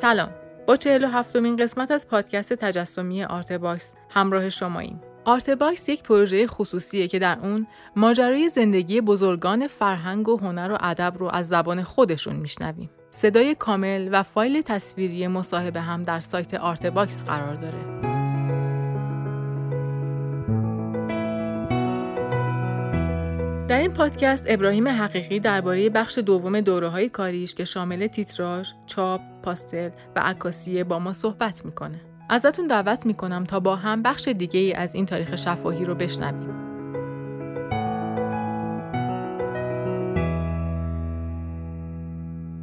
سلام. با 47 مین قسمت از پادکست تجسمی آرتباکس همراه شماییم. آرتباکس یک پروژه خصوصیه که در اون ماجرای زندگی بزرگان فرهنگ و هنر و ادب رو از زبان خودشون میشنویم. صدای کامل و فایل تصویری مصاحبه هم در سایت آرتباکس قرار داره. این پادکست ابراهیم حقیقی درباره بخش دوم دوره های کاریش که شامل تیتراژ، چاپ، پاستل و عکاسی با ما صحبت می‌کنه. ازتون دعوت می‌کنم تا با هم بخش دیگه ای از این تاریخ شفاهی رو بشنویم.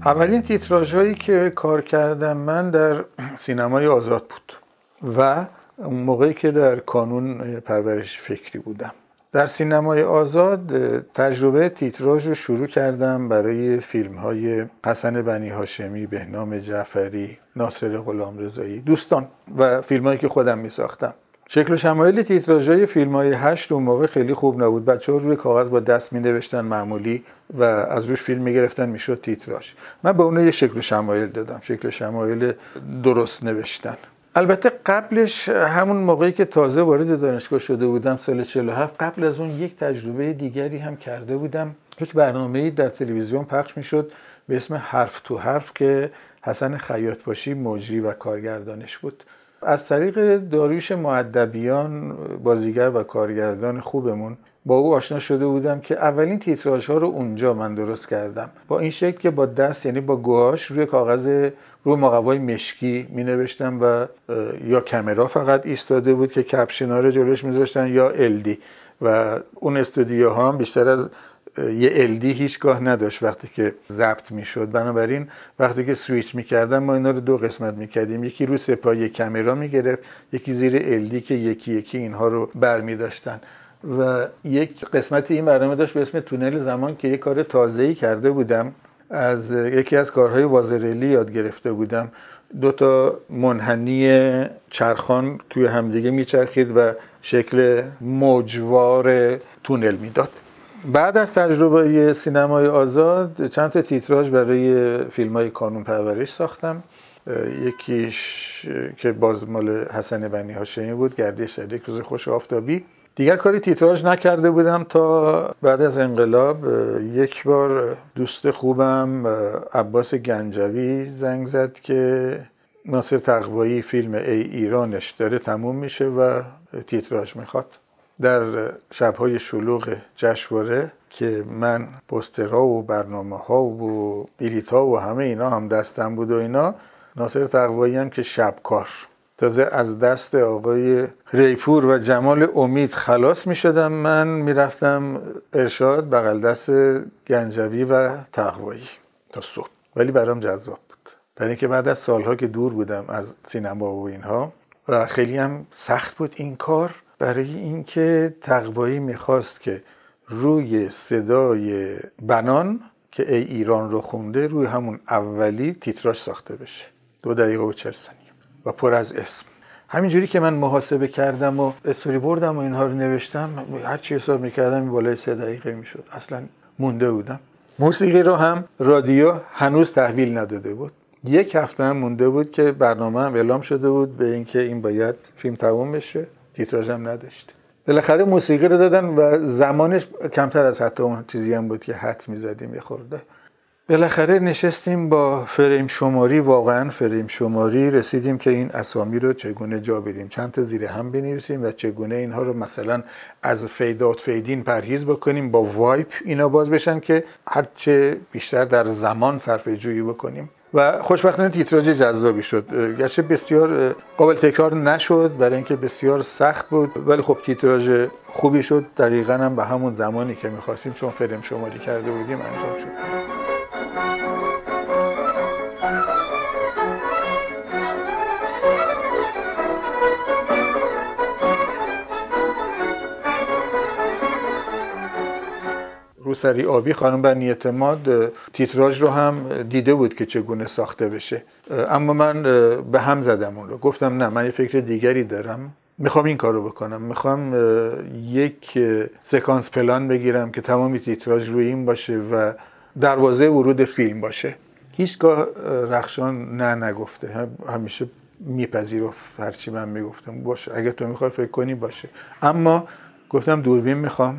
اولین تیتراژ هایی که کار کردم من در سینمای آزاد بود و اون موقعی که در کانون پرورش فکری بودم در سینمای آزاد تجربه تیتراژ رو شروع کردم برای فیلم های حسن بنی هاشمی، بهنام جعفری، ناصر غلام رضایی دوستان و فیلم هایی که خودم می ساختم شکل و شمایل تیتراژ های فیلم های هشت اون موقع خیلی خوب نبود. بچه روی کاغذ با دست می نوشتن معمولی و از روش فیلم می گرفتن می شد تیتراژ. من به اون یه شکل و شمایل دادم. شکل و شمایل درست نوشتن. البته قبلش همون موقعی که تازه وارد دانشگاه شده بودم سال 47 قبل از اون یک تجربه دیگری هم کرده بودم. یک برنامه در تلویزیون پخش می‌شد به اسم حرف تو حرف که حسن خیاط باشی مجری و کارگردانش بود. از طریق داریوش معدبیان بازیگر و کارگردان خوبمون با او آشنا شده بودم که اولین تیتراژ ها رو اونجا من درست کردم. با این شکل که با دست یعنی با گواش روی کاغذ روی مقوای مشکی می نوشتم و یا کمرا فقط ایستاده بود که کپشنا رو جلوش میذاشتن یا الدی و اون استودیوها هم بیشتر از یه الدی هیچگاه نداشت وقتی که ضبط می‌شد. بنابراین وقتی که سویچ می‌کردن ما اینا رو دو قسمت می‌کردیم. یکی رو سپاه کامرا می‌گرفت. یکی زیر الدی که یکی یکی اینها رو برمی داشتن و یک قسمت این برنامه داشت به اسم تونل زمان که یک کار تازه‌ای کرده بودم. از یکی از کارهای وازرلی یاد گرفته بودم. دو تا منحنی چرخان توی همدیگه میچرخید و شکل موجوار تونل می‌داد. بعد از تجربه سینمای آزاد چند تا تیتراژ برای فیلم های کانون پرورش ساختم. یکیش که باز مال حسن بنی هاشمی بود گردش در یک روز خوش آفتابی. دیگر کاری تیتراژ نکرده بودم تا بعد از انقلاب. یک بار دوست خوبم عباس گنجوی زنگ زد که ناصر تقوایی فیلم ای ایرانش داره تموم میشه و تیتراژ می‌خواد. در شبهای شلوغ جشنواره که من پسترها و برنامه ها و بلیت ها و همه اینا هم دستم بود و اینا ناصر تقوایی هم که شبکار. تازه از دست آقای ریپور و جمال امید خلاص می شدم من می‌رفتم ارشاد بغل دست گنجوی و تقوایی تا صبح. ولی برام جذاب بود. برای اینکه بعد از سالها که دور بودم از سینما و اینها و خیلی هم سخت بود این کار برای اینکه تقوایی می‌خواست که روی صدای بنان که ای ایران رو خونده روی همون اولی تیتراژ ساخته بشه. دو دقیقه و چل ثانیه. و پر از اسم. همینجوری که من محاسبه کردم و استوری بردم و اینها رو نوشتم هر چی حساب می‌کردم بالای سه دقیقه می‌شد. اصلا مونده بودم. موسیقی رو هم رادیو هنوز تحویل نداده بود. یک هفته هم مونده بود که برنامه هم اعلام شده بود به اینکه این باید فیلم تموم بشه. تیتراژ هم نداشت. بالاخره موسیقی رو دادن و زمانش کمتر از حتی اون چیزی هم بود که حد می‌زدیم یه خورده. بالاخره نشستیم با فریم شماری واقعا فریم شماری رسیدیم که این اسامی رو چگونه جا بدیم. چند تا زیر هم بنویسیم و چگونه اینها رو مثلا از fade out fade in پرهیز بکنیم با wipe اینا باز بشن که هرچه بیشتر در زمان صرف جویی بکنیم. و خوشبختانه تیتراژ جذابی شد. گرچه بسیار قابل تکرار نشد برای اینکه بسیار سخت بود ولی خب تیتراژ خوبی شد. دقیقا هم به همون زمانی که می‌خواستیم چون فریم شماری کرده بودیم انجام شد. روسری آبی خانم بنی اعتماد تیتراژ رو هم دیده بود که چگونه ساخته بشه. اما من به هم زدم اون رو. گفتم نه من یه فکر دیگری دارم. می‌خوام این کار رو بکنم. می‌خوام یک سکانس پلان بگیرم که تمامی تیتراژ روی این باشه و دروازه ورود فیلم باشه. هیچگاه رخشان نه نگفته. همیشه میپذیرفت هرچی من می‌گفتم. باشه اگه تو می‌خوای فکر کنی باشه. اما گفتم دوربین می‌خوام.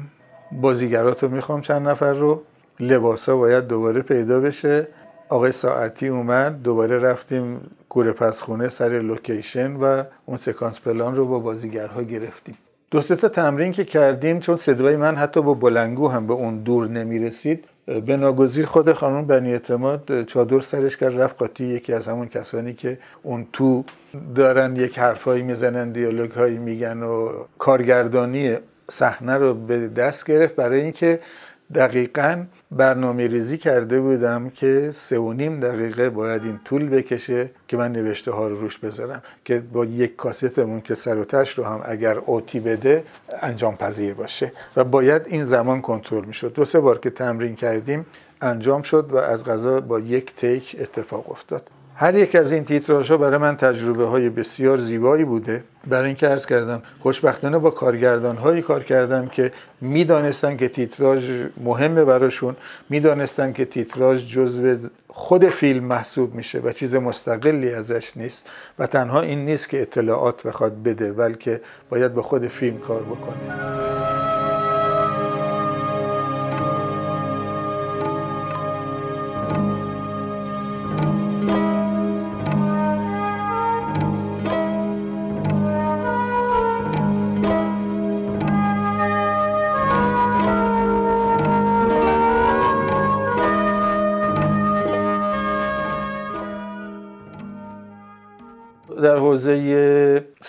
بازیگرات رو می‌خوام چند نفر رو. لباسا باید دوباره پیدا بشه. آقای ساعتی اومد دوباره رفتیم کوره پسخونه سر لوکیشن و اون سکانس پلان رو با بازیگرها گرفتیم. دو تا تمرین که کردیم چون صدای من حتی با بلنگو هم به اون دور نمی‌رسید به ناگزیر خود خانم بنی اعتماد چادر سرش کرد رفت قاطی یکی از همون کسانی که اون تو دارن یک حرفایی می‌زنن دیالوگ هایی میگن و کارگردانی صحنه رو به دست گرفت برای اینکه دقیقا برنامه ریزی کرده بودم که سه و نیم دقیقه باید این طول بکشه که من نوشته ها رو روش بذارم که با یک کاستمون که سر و تش رو هم اگر اوتی بده انجام پذیر باشه. و باید این زمان کنترل می‌شد. دو سه بار که تمرین کردیم انجام شد و از غذا با یک تیک اتفاق افتاد. هر یک از این تیتراژ ها برای من تجربه های بسیار زیبایی بوده. برای اینکه عرض کردم خوشبختانه با کارگردان هایی کار کردم که می‌دانستن که تیتراژ مهمه براشون می‌دانستن که تیتراژ جزو خود فیلم محسوب میشه و چیز مستقلی ازش نیست و تنها این نیست که اطلاعات بخواد بده بلکه باید به خود فیلم کار بکنه.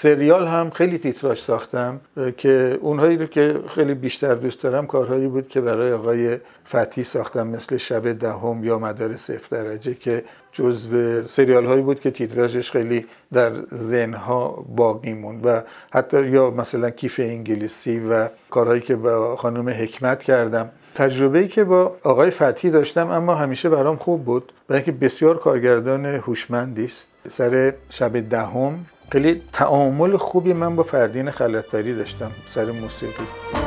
سریال هم خیلی تیتراژ ساختم که اونهایی رو که خیلی بیشتر دوست دارم کارهایی بود که برای آقای فتی ساختم مثل شب دهم یا مدارس صفر درجه که جزو سریال هایی بود که تیتراژش خیلی در ذهنها باقی موند و حتی یا مثلا کیف انگلیسی و کارهایی که با خانم حکمت کردم. تجربه ای که با آقای فتحی داشتم اما همیشه برام خوب بود برای اینکه بسیار کارگردان هوشمندی است. سر شب دهم خیلی تعامل خوبی من با فردین خلطبری داشتم سر موسیقی.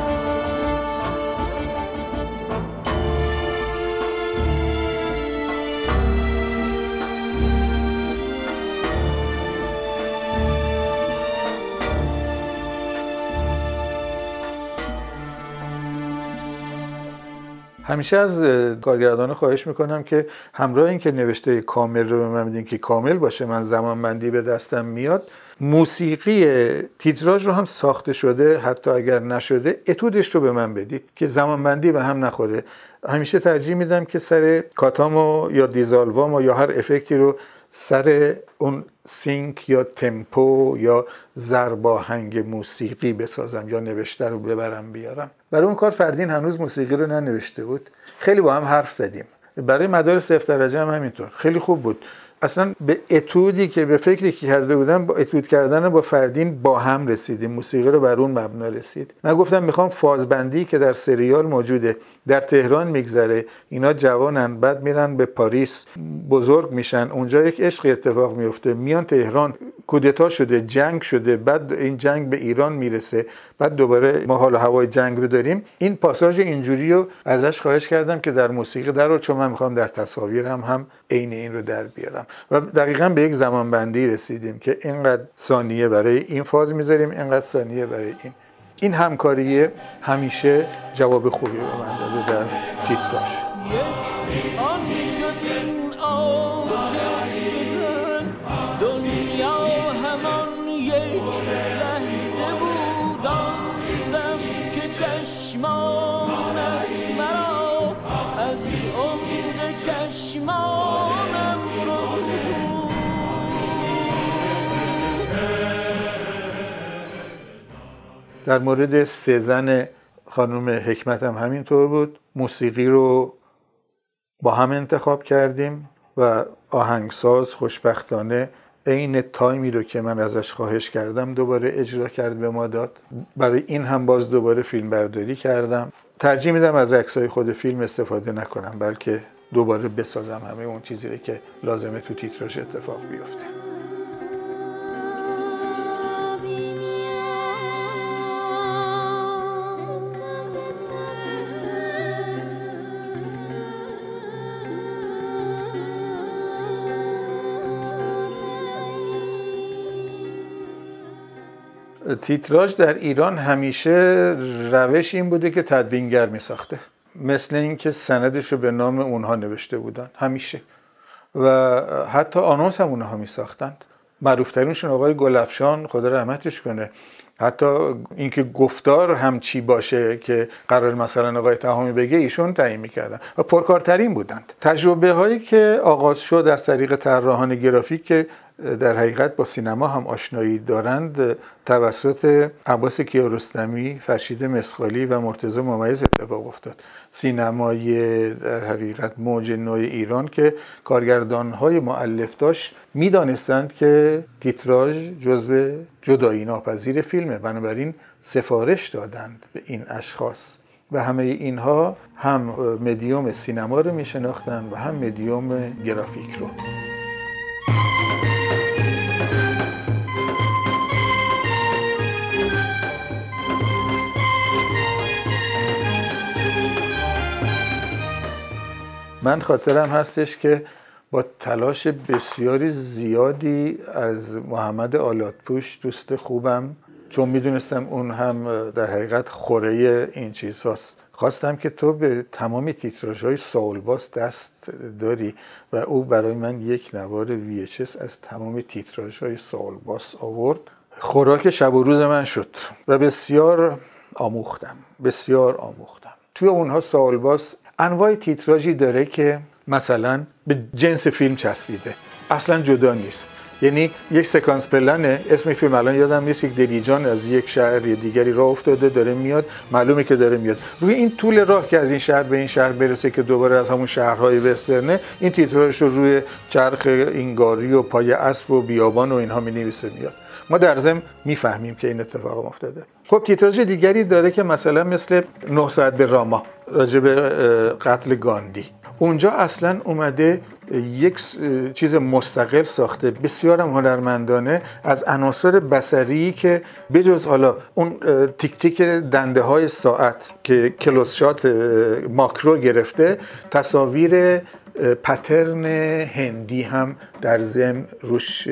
همیشه از کارگردان خواهش می‌کنم که همراه این که نوشته کامل رو به من میدین که کامل باشه من زمان بندی به دستم میاد موسیقی تیتراژ رو هم ساخته شده حتی اگر نشده اتودش رو به من بدید که زمان بندی به هم نخوره. همیشه ترجیح میدم که سر کاتامو یا دیزالوامو یا هر افکتی رو سر اون سینک یا تمپو یا زرباهنگ موسیقی بسازم یا نوشته رو ببرم بیارم. برای اون کار فردین هنوز موسیقی رو ننوشته بود. خیلی با هم حرف زدیم. برای مدار صفر درجه هم همینطور. خیلی خوب بود. اصلا به اتودی که به فکری که کرده بودم با اتود کردن با فردین با هم رسیدیم. موسیقی رو بر اون مبنا رسید. من گفتم می‌خوام فازبندی که در سریال موجوده در تهران میگذره. اینا جوانن بعد میرن به پاریس. بزرگ میشن. اونجا یک عشقی اتفاق میفته. میان تهران. کودتا شده جنگ شده. بعد این جنگ به ایران می‌رسه. بعد دوباره ما حال هوای جنگ رو داریم. این پاساژ اینجوری رو ازش خواهش کردم که در موسیقی در رو چون من می‌خوام در تصاویرم هم عین این رو در بیارم. و دقیقا به یک زمان بندی رسیدیم که اینقدر ثانیه برای این فاز می‌ذاریم اینقدر ثانیه برای این. این همکاری همیشه جواب خوبی رو من داده در تیتراش در مورد سزن خانم حکمت هم همینطور بود. موسیقی رو با هم انتخاب کردیم و آهنگساز خوشبختانه عین تایمی رو که من ازش خواهش کردم دوباره اجرا کرد به ما داد. برای این هم باز دوباره فیلم برداری کردم. ترجیح میدم از عکسای خود فیلم استفاده نکنم بلکه دوباره بسازم همه اون چیزی که لازمه تو تیتراژ اتفاق بیفته. تیتراژ در ایران همیشه روش این بوده که تدوینگر می ساخته مثل اینکه سندش رو به نام اونها نوشته بودن. همیشه. و حتی آنونس هم اونها می ساختند معروفترینشون آقای گلفشان خدا رحمتش کنه. حتی اینکه گفتار هم چی باشه که قرار مثلا آقای تهامی بگه ایشون تعیین می‌کردن. و پرکارترین بودند. تجربه هایی که آغاز شد از طریق طراحان گرافیک که در حقیقت با سینما هم آشنایی دارند توسط عباس کیارستمی، فرشید مسخالی و مرتضی ممیز اتفاق افتاد. سینمای در حقیقت موج نو ایران که کارگردان های معلف داشت می‌دانستند که تیتراژ جزو جدایی ناپذیر فیلمه. بنابراین سفارش دادند به این اشخاص. و همه اینها هم مدیوم سینما رو میشناختند و هم مدیوم گرافیک رو. من خاطرم هستش که با تلاش بسیاری زیادی از محمد آلاتپوش دوست خوبم چون می‌دونستم اون هم در حقیقت خوره این چیز هست. خواستم که تو به تمام تیتراژ های ساول باس دست داری و او برای من یک نوار VHS از تمام تیتراژ های آورد خوراک شب و روز من شد و بسیار آموختم بسیار آموختم توی اونها ساول باس انواع تیتراژی داره که مثلا به جنس فیلم چسبیده. اصلا جدا نیست. یعنی یک سکانس پلنه اسم فیلم الان یادم نیست یک دلیجان از یک شهر دیگری راه افتاده داره میاد معلومه که داره میاد. روی این طول راه که از این شهر به این شهر برسه که دوباره از همون شهرهای وسترنه این تیتراژ رو روی چرخ اینگاری و پای اسب و بیابان و اینها می نویسه میاد. ما در ضمن می‌فهمیم که این اتفاق افتاده. خب تیتراژ دیگری داره که مثلا مثل 900 به راما. راجع به قتل گاندی. اونجا اصلا اومده یک چیز مستقل ساخته بسیار هم هنرمندانه از عناصر بسری که بجز حالا اون تیک تیک دنده های ساعت که کلوسشات ماکرو گرفته تصاویر پترن هندی هم در ضمن روش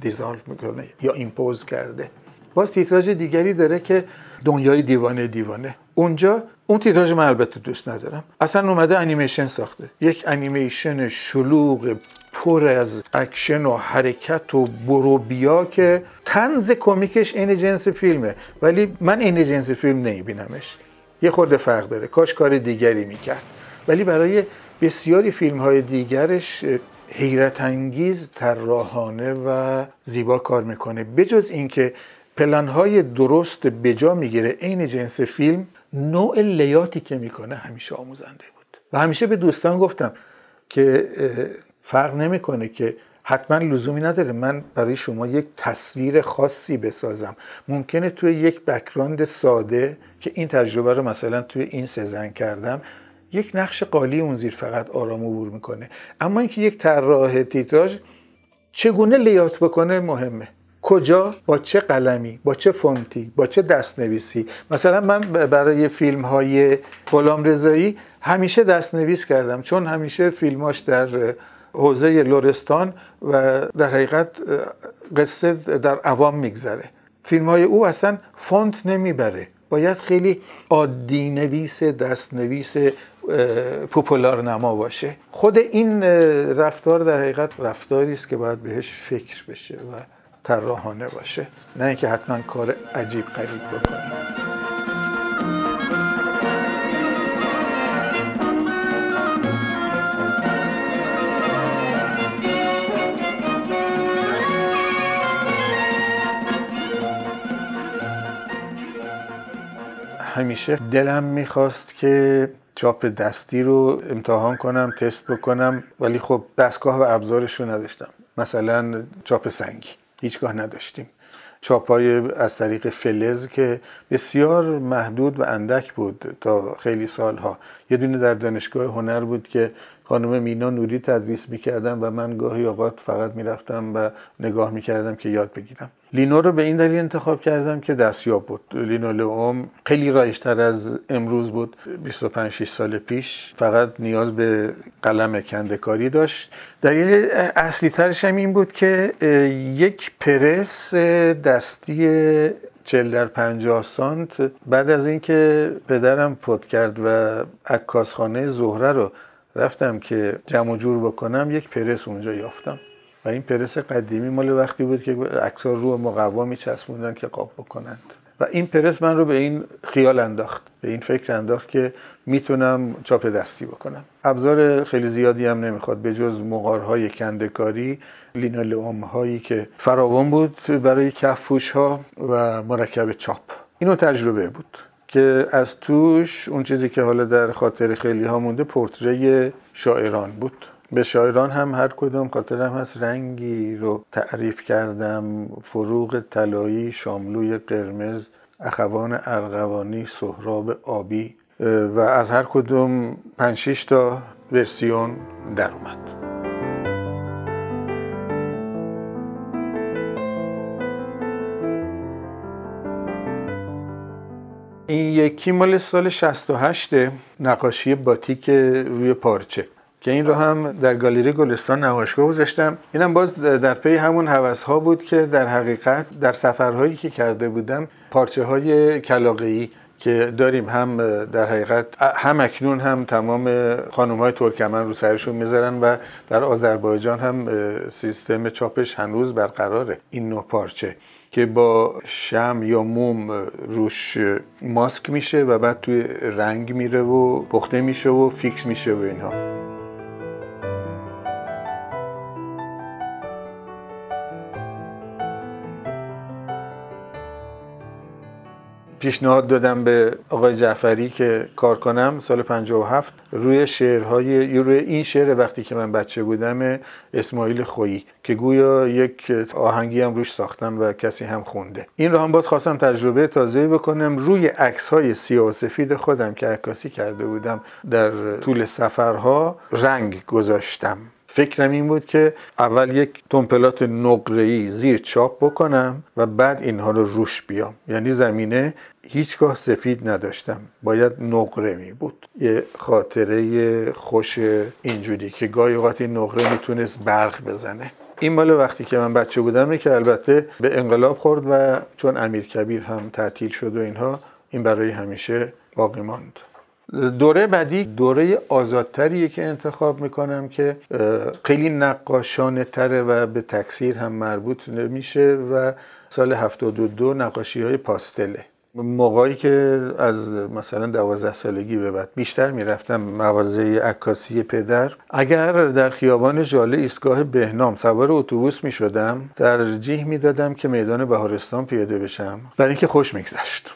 dissolve می‌کنه یا impose کرده. باز تیتراژ دیگری داره که دنیای دیوانه دیوانه. اونجا اون تیتراژ من البته دوست ندارم. اصلا اومده انیمیشن ساخته. یک انیمیشن شلوغ پر از اکشن و حرکت و بروبیا که طنز کمیکش این جنس فیلمه. ولی من این جنس فیلم نمیبینمش. یه خورده فرق داره. کاش کار دیگری می‌کرد. ولی برای بسیاری فیلم های دیگرش حیرت انگیز طراحانه و زیبا کار می‌کنه. بجز اینکه پلنهای درست بجا می‌گیره عین جنس فیلم نوع لیاتی که می‌کنه همیشه آموزنده بود. و همیشه به دوستان گفتم که فرق نمی‌کنه که حتما لزومی نداره. من برای شما یک تصویر خاصی بسازم. ممکنه توی یک بکراند ساده که این تجربه رو مثلا توی این سزن کردم یک نقش قالی اون زیر فقط آرام عبور می‌کنه. اما اینکه یک طراح تیتراژ چگونه لیات بکنه مهمه. کجا با چه قلمی با چه فونتی با چه دستنویسی. مثلا من برای فیلم های غلام رضایی همیشه دستنویس کردم چون همیشه فیلماش در حوزه لورستان و در حقیقت قصه در عوام میگذره. فیلم های او اصلا فونت نمی‌بره. باید خیلی عادی نویس دستنویس پوپولار نما باشه. خود این رفتار در حقیقت رفتاری است که باید بهش فکر بشه و طراحانه باشه. نه اینکه حتما کار عجیب غریب بکنیم همیشه دلم می‌خواست که چاپ دستی رو امتحان کنم تست بکنم ولی خب دستگاه و ابزارش رو نداشتم. مثلا چاپ سنگی. هیچگاه نداشتیم. چاپای از طریق فلز که بسیار محدود و اندک بود تا خیلی سالها. یه دونه در دانشگاه هنر بود که خانم مینا نوری تدریس می‌کردم و من گاهی اوقات فقط می‌رفتم و نگاه می‌کردم که یاد بگیرم. لینو رو به این دلیل انتخاب کردم که دستیاب بود. لینو لوم خیلی رایشتر از امروز بود. 25 6 سال پیش فقط نیاز به قلم کندکاری داشت. دلیل اصلی ترش هم این بود که یک پرس دستی 40 در 50 سانت بعد از اینکه پدرم فوت کرد و عکاسخانه زهره رو رفتم که جمع جور بکنم یک پرس اونجا یافتم. و این پرس قدیمی مال وقتی بود که عکس‌ها رو مقوا میچسبوندن که قاب بکنند. و این پرس من رو به این خیال انداخت به این فکر انداخت که می‌تونم چاپ دستی بکنم. ابزار خیلی زیادی هم نمی‌خواد به جز مقارهای کندکاری لینولئوم هایی که فراوان بود برای کفپوش ها و مرکب چاپ. اینو تجربه بود. که از توش اون چیزی که حالا در خاطر خیلی ها مونده پورتری شاعران بود. به شاعران هم هر کدوم خاطرم هست. رنگی رو تعریف کردم. فروغ طلایی شاملوی قرمز اخوان ارغوانی سهراب آبی و از هر کدوم 5 تا ورسیون در اومد. این یکی مال سال 68 نقاشی باتیک روی پارچه که این رو هم در گالری گلستان نمایشگاه گذاشتم. اینم باز در پی همون حوث ها بود که در حقیقت در سفرهایی که کرده بودم پارچه های کلاقی که داریم هم در حقیقت هم اکنون هم تمام خانم های ترکمن رو سرشون می‌ذارن و در آذربایجان هم سیستم چاپش هنوز برقراره این نوع پارچه. که با شم یا موم روش ماسک میشه و بعد توی رنگ میره و پخته میشه و فیکس میشه و اینها. پیشنهاد دادم به آقای جعفری که کار کنم سال 57 روی شعرهای روی این شعر وقتی که من بچه بودم اسماعیل خویی که گویا یک آهنگی هم روش ساختن و کسی هم خونده. این رو هم باز خواستم تجربه تازه بکنم. روی عکس های سیاه سفید خودم که عکاسی کرده بودم در طول سفرها رنگ گذاشتم. فکرم این بود که اول یک تمپلات نقره‌ای زیر چاپ بکنم و بعد اینها رو روش بیام. یعنی زمینه هیچگاه سفید نداشتم. باید نقره می بود. یه خاطره خوش اینجوری که گاهی اوقات این نقره می‌تونست برق بزنه. این مال وقتی که من بچه بودم که البته به انقلاب خورد و چون امیر کبیر هم تعطیل شد و اینها این برای همیشه باقی ماند. دوره بعدی دوره آزادتریه که انتخاب می‌کنم که خیلی نقاشانه تره و به تکثیر هم مربوط نمیشه و سال 72 نقاشی های پاستله. موقعی که از مثلا دوازده سالگی به بعد بیشتر می‌رفتم مغازه عکاسی پدر اگر در خیابان جاله ایستگاه بهنام سوار اتوبوس می‌شدم ترجیح می‌دادم که میدان بهارستان پیاده بشم. برای اینکه خوش میگذشت.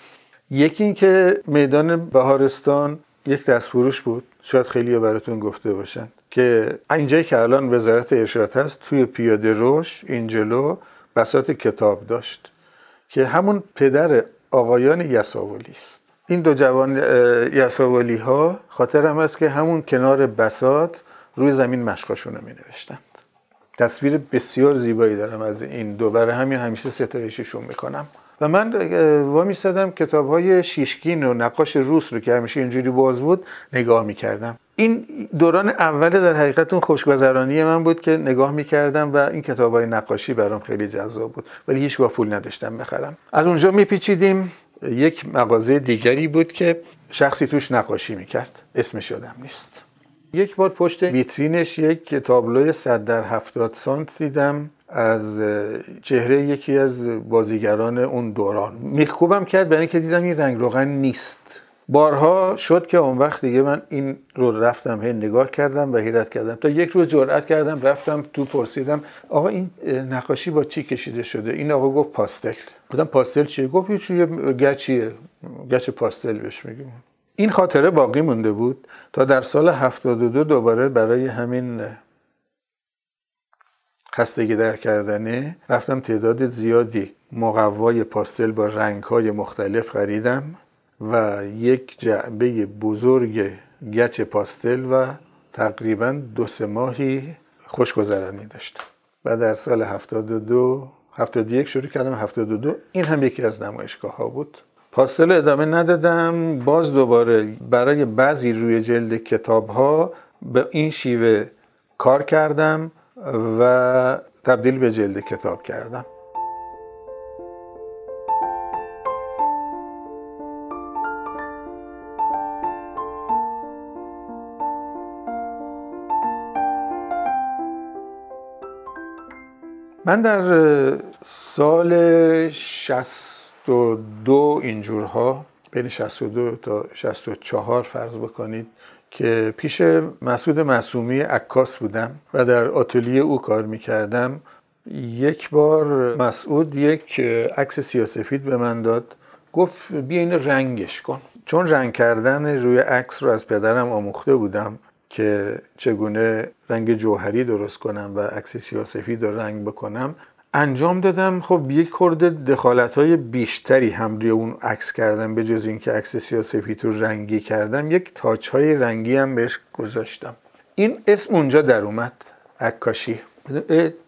یکی اینکه میدان بهارستان یک دستفروش بود. شاید خیلی براتون گفته باشن که اینجایی که الان وزارت ارشاد هست توی پیاده روش این جلو بساط کتاب داشت. که همون پدر آقایان یساولی است. این دو جوان یساولی ها خاطرم است که همون کنار بسات روی زمین مشقاشون رو می نوشتند تصویر بسیار زیبایی دارم از این دو برای همین همیشه ستایششون می‌کنم. و من وا میستدم کتاب های شیشگین و نقاش روس رو که همیشه اینجوری باز بود نگاه می‌کردم. این دوران اول در حقیقت اون خوشگذرانی من بود که نگاه می‌کردم و این کتاب های نقاشی برام خیلی جذاب بود. ولی هیچگاه پول نداشتم بخرم. از اونجا میپیچیدیم. یک مغازه دیگری بود که شخصی توش نقاشی می‌کرد. اسمش یادم نیست. یک بار پشت ویترینش یک تابلوی صد در هفتاد سانت دیدم. از چهره یکی از بازیگران اون دوران. میخکوبم کرد برای اینکه دیدم این رنگ روغن نیست. بارها شد که اون وقت دیگه من این رو رفتم هی نگاه کردم و حیرت کردم. تا یک روز جرأت کردم رفتم تو پرسیدم آقا این نقاشی با چی کشیده شده؟ این آقا گفت پاستل. گفتم پاستل چیه؟ گفت یه گچیه گچ پاستل بهش میگیم. این خاطره باقی مونده بود تا در سال 72 دوباره برای همین خستگی در کردنه رفتم تعداد زیادی مقوای پاستل با رنگهای مختلف خریدم و یک جعبه بزرگ گچ پاستل و تقریبا دو سه ماهی خوشگذرانی داشتم. و در سال 72 71 شروع کردم 72 این هم یکی از نمایشگاه ها بود. پاستل ادامه ندادم باز دوباره برای بعضی روی جلد کتاب ها به این شیوه کار کردم. و تبدیل به جلد کتاب کردم. من در سال 62 اینجورها بین 62 تا 64 فرض بکنید که پیش مسعود مسومی عکاس بودم و در آتلیه او کار می‌کردم. یک بار مسعود یک عکس سیاسفید به من داد. گفت بیا این رنگش کن. چون رنگ کردن روی عکس رو از پدرم آموخته بودم که چگونه رنگ جوهری درست کنم و عکس سیاسفید رو رنگ بکنم انجام دادم. خب یک خورده دخالت های بیشتری هم روی اون عکس کردم به جز اینکه عکس سیاسفید رو رنگی کردم. یک تاچ های رنگی هم بهش گذاشتم. این اسم اونجا در اومد عکاشی.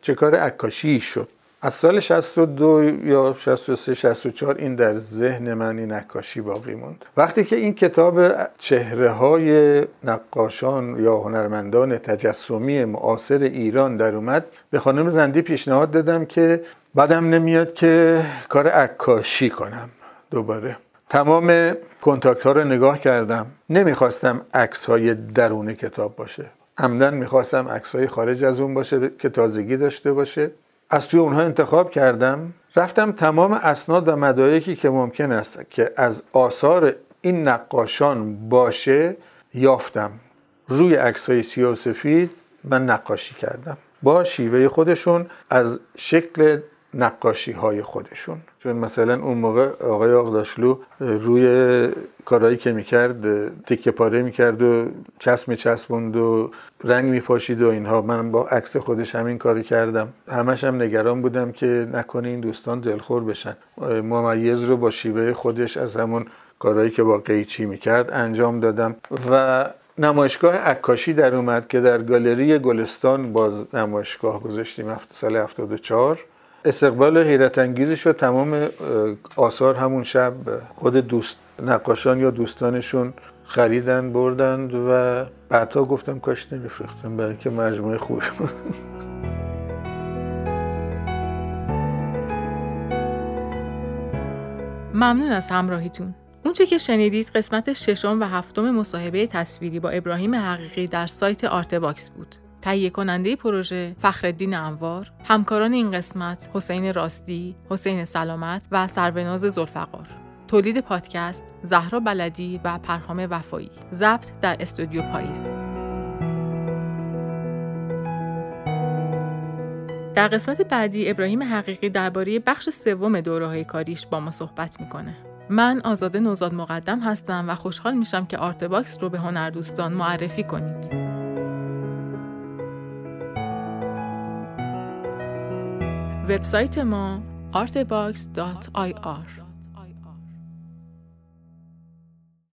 چه کار عکاشی شد؟ از سال 62 یا 63 64 این در ذهن من این نقاشی باقی موند. وقتی که این کتاب چهره های نقاشان یا هنرمندان تجسمی معاصر ایران در اومد به خانم زندی پیشنهاد دادم که بعدم نمیاد که کار عکاشی کنم دوباره. تمام کنتاکت ها رو نگاه کردم. نمی‌خواستم عکس های درون کتاب باشه. عمدن می‌خواستم عکس های خارج از اون باشه که تازگی داشته باشه. از توی اونها انتخاب کردم. رفتم تمام اسناد و مدارکی که ممکن است که از آثار این نقاشان باشه یافتم. روی عکس های سیاه و سفید من نقاشی کردم. با شیوه خودشون از شکل نقاشی های خودشون. چون مثلا اون موقع آقای آقداشلو روی کارهایی که می‌کرد تکه پاره می‌کرد و چسب میچسبوند و رنگ میپاشید و اینها. من با عکس خودش همین کاری کردم. همش هم نگران بودم که نکنه این دوستان دلخور بشن. ممیز رو با شیوه خودش از همون کارهایی که با قیچی می‌کرد انجام دادم. و نمایشگاه عکاشی در اومد که در گالری گلستان باز نمایشگاه گذاشتیم سال 74 استقبال حیرت انگیزی شد تمام آثار همون شب خود دوست نقاشان یا دوستانشون خریدن بردند و بعدها گفتم کاش نمیفرختم برای که مجموعه خوبی ممنون از همراهیتون. اونچه که شنیدید قسمت ششم و هفتم مصاحبه تصویری با ابراهیم حقیقی در سایت آرتباکس بود. تهیه کننده پروژه فخرالدین انوار، همکاران این قسمت حسین راستی، حسین سلامت و سروناز زلفقار. تولید پادکست زهرا بلدی و پرهام وفایی. ضبط در استودیو پاییز. در قسمت بعدی ابراهیم حقیقی درباره بخش سوم دوره های کاریش با ما صحبت می‌کنه. من آزاده نوزاد مقدم هستم و خوشحال میشم که آرتباکس رو به هنردوستان معرفی کنید. وبسایت ما artbox.ir